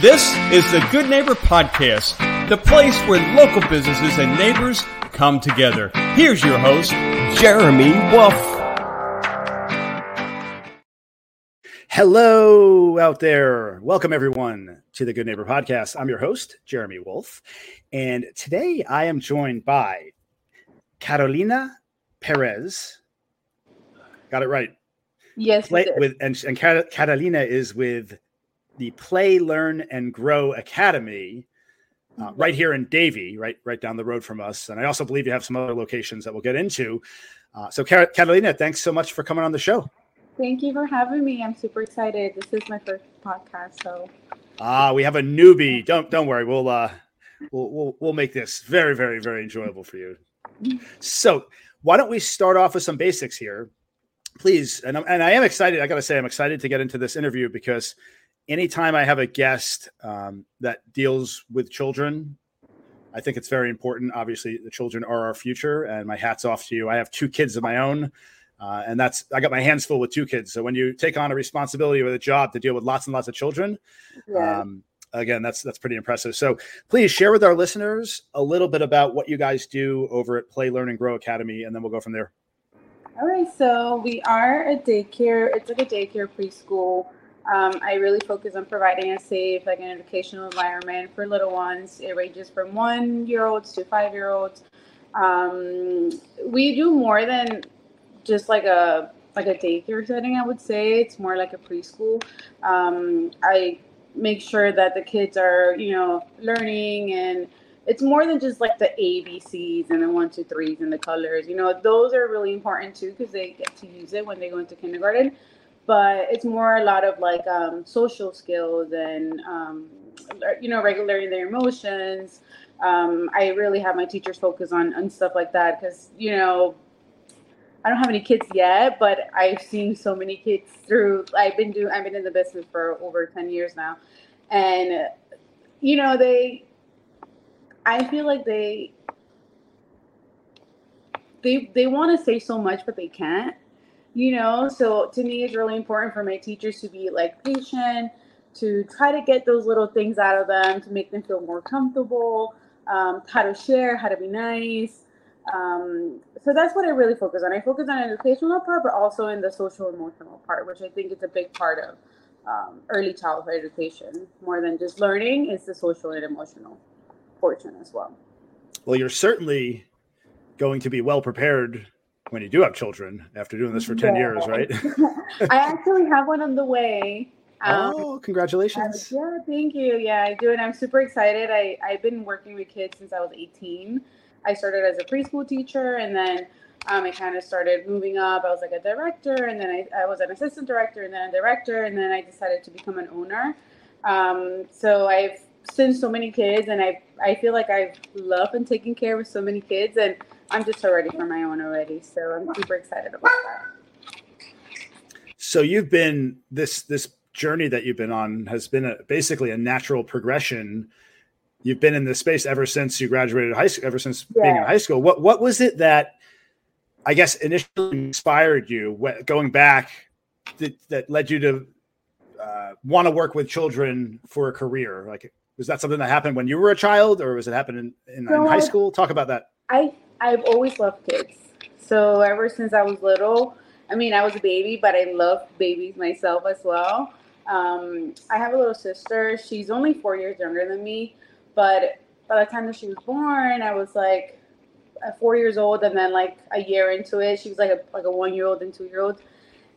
This is the Good Neighbor Podcast, the place where local businesses and neighbors come together. Here's your host, Jeremy Wolf. Hello out there. Welcome everyone to the Good Neighbor Podcast. I'm your host, Jeremy Wolf. And today I am joined by Carolina Perez. Got it right. Yes, Play, with and, and Carolina is with the Play, Learn, and Grow Academy, uh, mm-hmm. right here in Davie, right right down the road from us. And I also believe you have some other locations that we'll get into. Uh, so, Catalina, thanks so much for coming on the show. Thank you for having me. I'm super excited. This is my first podcast, so. Ah, we have a newbie. Don't don't worry. We'll uh, we'll we'll, we'll make this very very very enjoyable for you. So, why don't we start off with some basics here? please and, and i am excited i gotta say i'm excited to get into this interview because anytime I have a guest um, that deals with children, I think it's very important. Obviously, the children are our future, and my hat's off to you. I have two kids of my own, uh, and that's I got my hands full with two kids. So when you take on a responsibility with a job to deal with lots and lots of children, yeah. um, again, that's that's pretty impressive. So please share with our listeners a little bit about what you guys do over at Play, Learn, and Grow Academy, and then we'll go from there. All right, so we are a daycare. It's like a daycare preschool um, I really focus on providing a safe, like an educational environment for little ones. It ranges from one year olds to five year olds. Um, we do more than just like a like a daycare setting. I would say it's more like a preschool. Um, I make sure that the kids are, you know, learning and it's more than just like the ABCs and the one, two, threes and the colors. You know, those are really important too because they get to use it when they go into kindergarten but it's more a lot of like um, social skills and um, you know regulating their emotions. Um, i really have my teachers focus on, on stuff like that because you know i don't have any kids yet but i've seen so many kids through i've been doing i've been in the business for over 10 years now. And you know they i feel like they they they want to say so much but they can't you know so to me it's really important for my teachers to be like patient to try to get those little things out of them to make them feel more comfortable um, how to share how to be nice. Um, so that's what i really focus on. I focus on educational part but also in the social emotional part which i think is a big part of um, early childhood education. More than just learning it's the social and emotional portion as well. Well you're certainly going to be well prepared when you do have children after doing this for 10 yeah. years, right? I actually have one on the way. Um, oh, congratulations. yeah, thank you. Yeah, I do. And I'm super excited. I, I've been working with kids since I was 18. I started as a preschool teacher and then um, I kind of started moving up. I was like a director and then I, I was an assistant director and then a director and then I decided to become an owner. Um, so I've seen so many kids and I, I feel like I've loved and taken care of so many kids and I'm just so ready for my own already. So I'm super excited about that. So you've been this this journey that you've been on has been a, basically a natural progression. You've been in this space ever since you graduated high school, ever since yeah. being in high school. What what was it that I guess initially inspired you going back that, that led you to uh, want to work with children for a career? Like, was that something that happened when you were a child, or was it happening in, in, in high school? Talk about that. I I've always loved kids. So ever since I was little, I mean, I was a baby, but I love babies myself as well. Um, I have a little sister. She's only four years younger than me, but by the time that she was born, I was like four years old, and then like a year into it, she was like a like a one year old and two year old,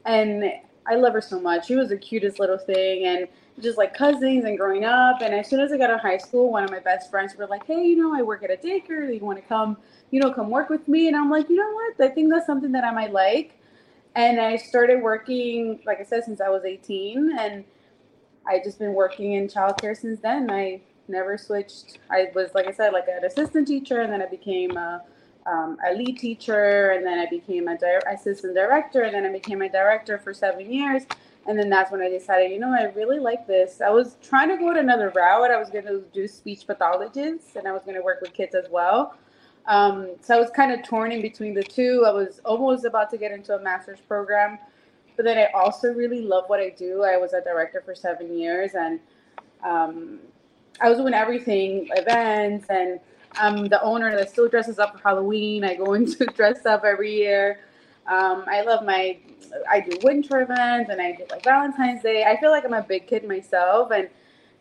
and I love her so much. She was the cutest little thing, and just like cousins and growing up. And as soon as I got to high school, one of my best friends were like, "Hey, you know, I work at a daycare. Do you want to come?" you know, come work with me. And I'm like, you know what? I think that's something that I might like. And I started working, like I said, since I was 18. And I just been working in childcare since then. I never switched. I was, like I said, like an assistant teacher, and then I became a, um, a lead teacher, and then I became a di- assistant director, and then I became a director for seven years. And then that's when I decided, you know, I really like this. I was trying to go to another route. I was going to do speech pathologists, and I was going to work with kids as well. Um, so I was kind of torn in between the two. I was almost about to get into a master's program, but then I also really love what I do. I was a director for seven years, and um, I was doing everything, events, and I'm the owner that still dresses up for Halloween. I go into dress up every year. Um, I love my, I do winter events and I do like Valentine's Day. I feel like I'm a big kid myself, and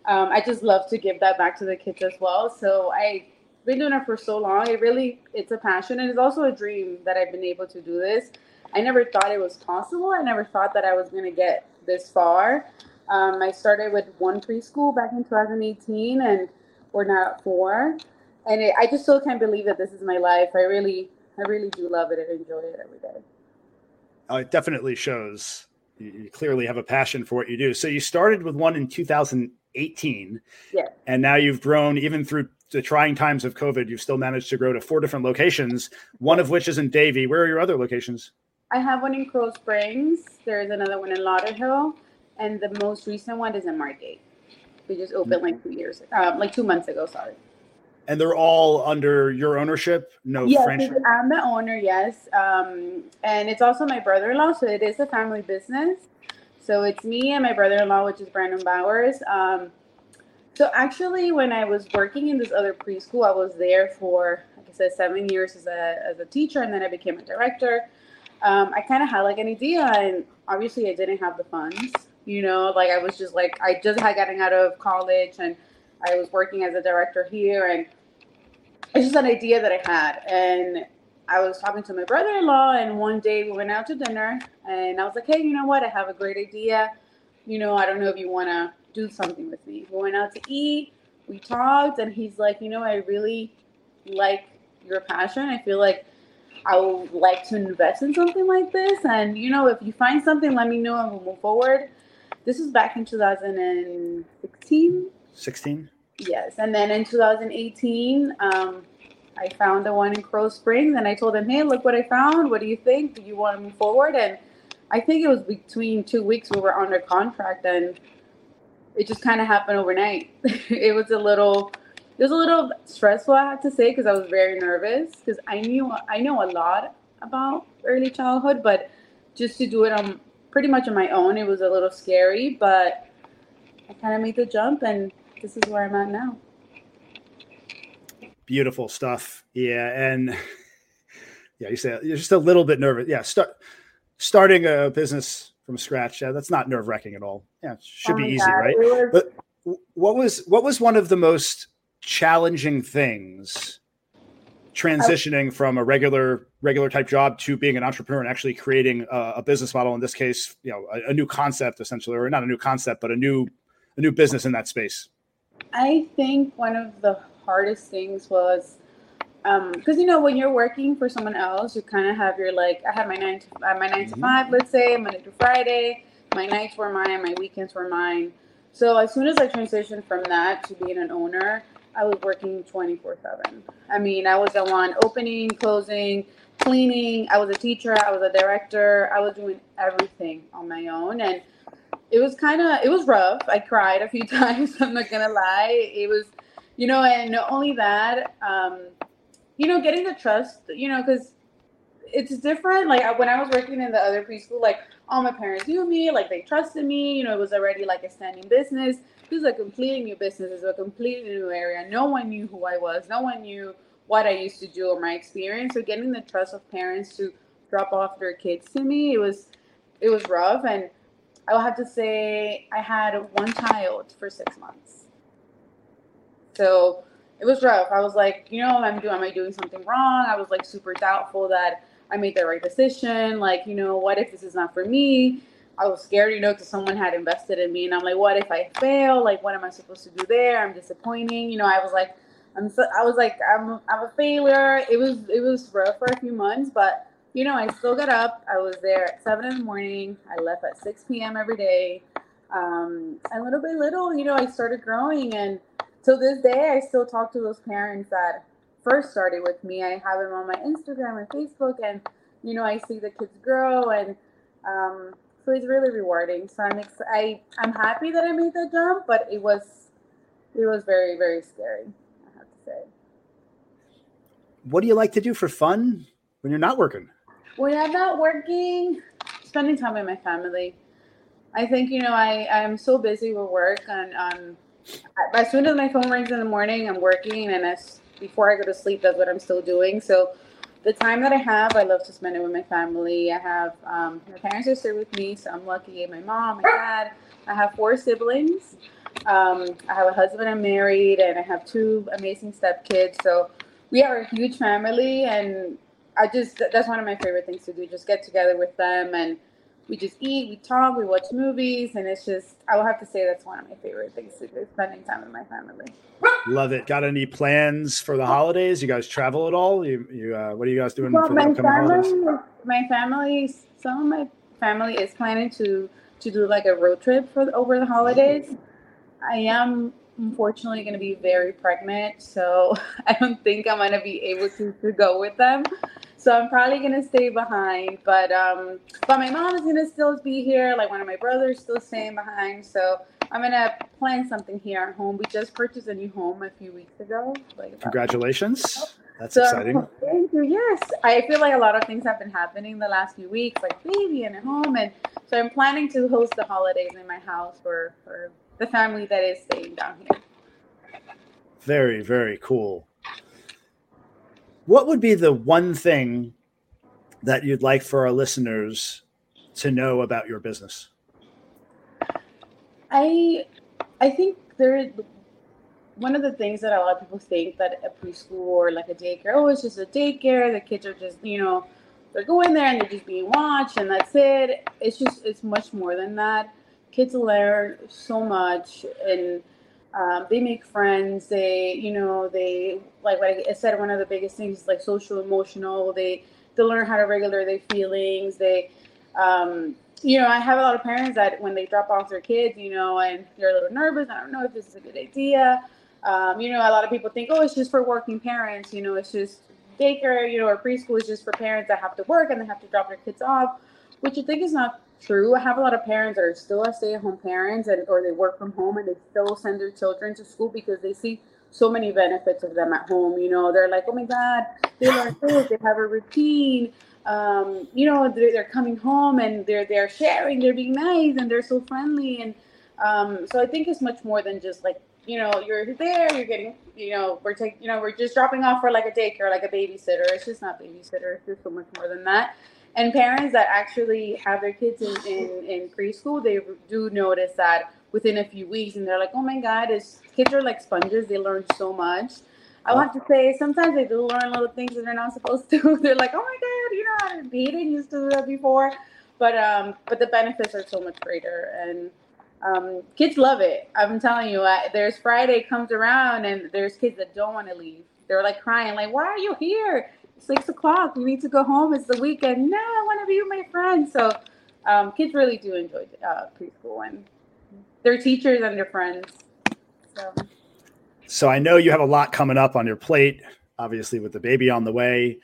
um, I just love to give that back to the kids as well. So I've been doing it for so long. It really, it's a passion and it's also a dream that I've been able to do this. I never thought it was possible. I never thought that I was going to get this far. Um, I started with one preschool back in 2018, and we're now at four. And it, I just still can't believe that this is my life. I really, I really do love it and enjoy it every day. Oh, it definitely shows. You clearly have a passion for what you do. So you started with one in 2018, yeah, and now you've grown even through the trying times of COVID. You've still managed to grow to four different locations. One of which is in Davie. Where are your other locations? I have one in Coral Springs. There's another one in Lauderhill and the most recent one is in Margate. We just opened like two years, um, like two months ago. Sorry. And they're all under your ownership, no yes, franchise. I'm the owner. Yes, um, and it's also my brother-in-law, so it is a family business. So it's me and my brother-in-law, which is Brandon Bowers. Um, so actually, when I was working in this other preschool, I was there for, like I said, seven years as a as a teacher, and then I became a director. Um, I kind of had like an idea, and obviously, I didn't have the funds you know like i was just like i just had gotten out of college and i was working as a director here and it's just an idea that i had and i was talking to my brother-in-law and one day we went out to dinner and i was like hey you know what i have a great idea you know i don't know if you want to do something with me we went out to eat we talked and he's like you know i really like your passion i feel like I would like to invest in something like this. And you know, if you find something, let me know and we'll move forward. This is back in 2016. 16? Yes. And then in 2018, um, I found the one in Coral Springs and I told him, hey, look what I found. What do you think? Do you want to move forward? And I think it was between two weeks we were under contract and it just kind of happened overnight. it was a little it was a little stressful I have to say because I was very nervous because I knew I know a lot about early childhood, but just to do it on pretty much on my own. It was a little scary, but I kind of made the jump, and this is where I'm at now. Beautiful stuff. Yeah, and yeah, you say you're just a little bit nervous. Yeah, start starting a business from scratch. Yeah, that's not nerve wracking at all. Yeah, should oh be easy, God. right? Was- but what was what was one of the most challenging things transitioning oh. from a regular regular type job to being an entrepreneur and actually creating a, a business model in this case you know a, a, new concept essentially or not a new concept but a new a new business in that space i think one of the hardest things was because um, you know when you're working for someone else you kind of have your like i had my nine to uh, my 9 mm-hmm. to five let's say monday to friday my nights were mine my weekends were mine so as soon as i transitioned from that to being an owner I was working 24 7. I mean, I was the one opening, closing, cleaning. I was a teacher, I was a director. I was doing everything on my own. And it was kind of, it was rough. I cried a few times. I'm not to lie. It was, you know, and not only that, um, you know, getting the trust, you know, because it's different. Like when I was working in the other preschool, like all my parents knew me, like they trusted me. You know, it was already like a standing business. This is a completely new business. It's a completely new area. No one knew who I was. No one knew what I used to do or my experience. So getting the trust of parents to drop off their kids to me, it was it was rough. And I will have to say I had one child for six months. So it was rough. I was like, you know, I'm doing am I doing something wrong? I was like super doubtful that I made the right decision. Like, you know, what if this is not for me? I was scared, you know, because someone had invested in me, and I'm like, what if I fail? Like, what am I supposed to do there? I'm disappointing. You know, I was like, I'm so, I was like, I'm, I'm a failure. It was, it was rough for a few months, but you know, I still got up. I was there at seven in the morning. I left at 6 p.m. every day. Um, and little by little, you know, I started growing, and till this day, I still talk to those parents that first started with me. I have them on my Instagram and Facebook, and you know, I see the kids grow, and um, so it's really rewarding. So I'm ex- I I'm happy that I made that jump, but it was it was very very scary. I have to say. What do you like to do for fun when you're not working? When I'm not working, spending time with my family. I think you know I I'm so busy with work and um as soon as my phone rings in the morning, I'm working, and as before I go to sleep, that's what I'm still doing. So the time that I have, I love to spend it with my family. I have um, my parents are still with me, so I'm lucky. My mom, my dad. I have four siblings. Um, I have a husband. I'm married, and I have two amazing stepkids. So we are a huge family, and I just that's one of my favorite things to do. Just get together with them, and we just eat, we talk, we watch movies, and it's just I will have to say that's one of my favorite things to do. Spending time with my family. Love it. Got any plans for the holidays? You guys travel at all? You, you uh, what are you guys doing well, for my the upcoming holidays? family, my family, some of my family is planning to to do like a road trip for the, over the holidays. I am unfortunately going to be very pregnant, so I don't think I'm going to be able to, to go with them. So I'm probably going to stay behind, but um, but my mom is going to still be here. Like one of my brothers still staying behind, so I'm going to plan something here at home. We just purchased a new home a few weeks ago. Like Congratulations. That's so, exciting. Thank you. Yes, I feel like a lot of things have been happening the last few weeks, like baby and at home, and so I'm planning to host the holidays in my house for for the family that is staying down here. Very, very cool. What would be the one thing that you'd like for our listeners to know about your business? I I think there one of the things that a lot of people think that a preschool or like a daycare, oh, it's just a daycare. The kids are just, you know, they're going there and they're just being watched and that's it. It's just, it's much more than that. Kids learn so much and um, they make friends. They, you know, they like like I said, one of the biggest things is like social emotional. They they learn how to regulate their feelings. They, um, you know, I have a lot of parents that when they drop off their kids, you know, and they're a little nervous. I don't know if this is a good idea. Um, you know, a lot of people think, oh, it's just for working parents. You know, it's just daycare, you know, or preschool is just for parents that have to work and they have to drop their kids off, which I think is not true. I have a lot of parents that are still stay-at-home parents and or they work from home and they still send their children to school because they see so many benefits of them at home. You know, they're like, oh my God, they learn this, they have a routine. Um, you know, they're, they're coming home and they're they're sharing, they're being nice and they're so friendly. And um, so I think it's much more than just like, you know, you're there, you're getting, you know, we're taking, you know, we're just dropping off for like a daycare, like a babysitter. It's just not babysitter. It's just so much more than that. And parents that actually have their kids in, in, in preschool, they do notice that within a few weeks and they're like, oh my God, it's, kids are like sponges. They learn so much. I want to say sometimes they do learn little things that they're not supposed to. they're like, oh my God, you know beat it. Used to do that before. But um, but the benefits are so much greater. And um, kids love it. I'm telling you, I, there's Friday comes around and there's kids that don't want to leave. They're like crying, like, why are you here? Six o'clock. We need to go home. It's the weekend. No, I want to be with my friends. So um, kids really do enjoy uh, preschool and their teachers and their friends. So. So I know you have a lot coming up on your plate, obviously with the baby on the way,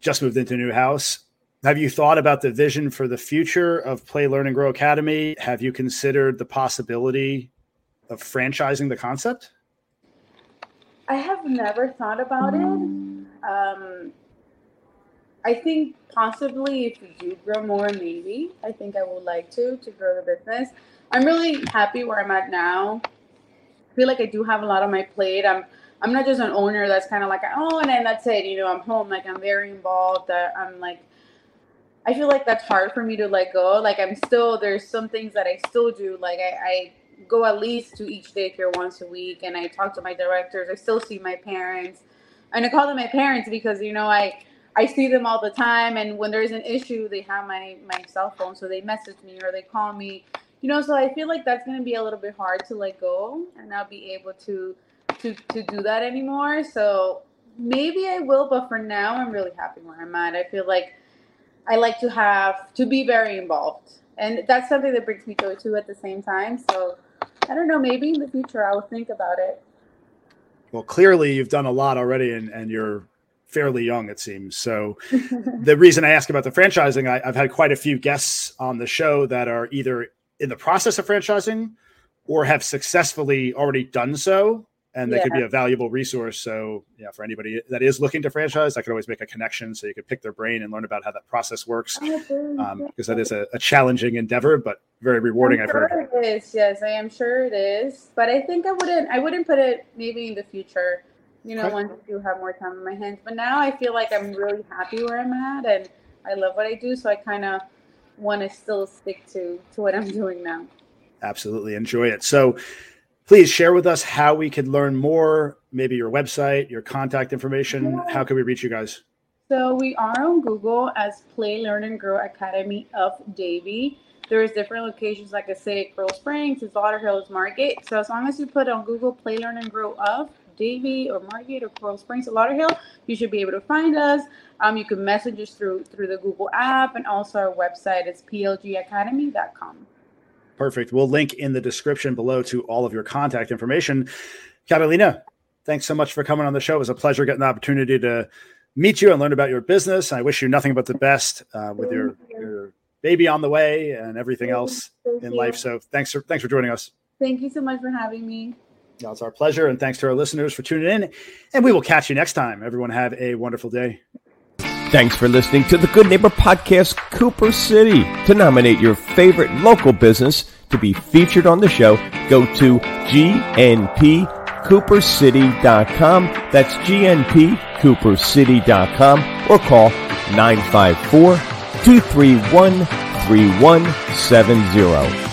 just moved into a new house. Have you thought about the vision for the future of Play Learn and Grow Academy? Have you considered the possibility of franchising the concept? I have never thought about it. Um, I think possibly if we do grow more, maybe I think I would like to to grow the business. I'm really happy where I'm at now. I feel like I do have a lot on my plate. I'm I'm not just an owner that's kind of like oh, and then that's it. You know, I'm home. Like I'm very involved. That I'm like. I feel like that's hard for me to let go. Like I'm still there's some things that I still do. Like I, I go at least to each daycare once a week, and I talk to my directors. I still see my parents, and I call them my parents because you know I I see them all the time, and when there's an issue, they have my my cell phone, so they message me or they call me. You know, so I feel like that's gonna be a little bit hard to let go and not be able to to to do that anymore. So maybe I will, but for now, I'm really happy where I'm at. I feel like I like to have to be very involved, and that's something that brings me joy too. At the same time, so I don't know. Maybe in the future, I will think about it. Well, clearly you've done a lot already, and, and you're fairly young, it seems. So the reason I ask about the franchising, I, I've had quite a few guests on the show that are either in the process of franchising or have successfully already done so and yeah. could be a valuable resource. So, yeah, for anybody that is looking to franchise, I could always make a connection so you could pick their brain and learn about how that process works. Because um, that is a, a, challenging endeavor, but very rewarding. I'm I've sure heard. It is. Yes, I am sure it is. But I think I wouldn't. I wouldn't put it maybe in the future. You know, okay. once you have more time in my hands. But now I feel like I'm really happy where I'm at, and I love what I do. So I kind of want to still stick to to what I'm doing now. Absolutely enjoy it. So please share with us how we could learn more, maybe your website, your contact information. How can we reach you guys? So we are on Google as Play, Learn, and Grow Academy of Davie. There's different locations, like I say, Coral Springs, it's Lauderhills Margate. So as long as you put on Google Play, Learn, and Grow of Davie or Margate or Coral Springs or Lauderhill, you should be able to find us. Um, you can message us through through the Google app and also our website is plgacademy.com. Perfect. We'll link in the description below to all of your contact information. Catalina, thanks so much for coming on the show. It was a pleasure getting the opportunity to meet you and learn about your business. I wish you nothing but the best uh, with your, your baby on the way and everything else Thank in you. life. So thanks for thanks for joining us. Thank you so much for having me. It's our pleasure. And thanks to our listeners for tuning in. And we will catch you next time. Everyone have a wonderful day. Thanks for listening to the Good Neighbor Podcast, Cooper City. To nominate your favorite local business to be featured on the show, go to gnpcoopercity.com. That's gnpcoopercity.com or call 954 231 3170.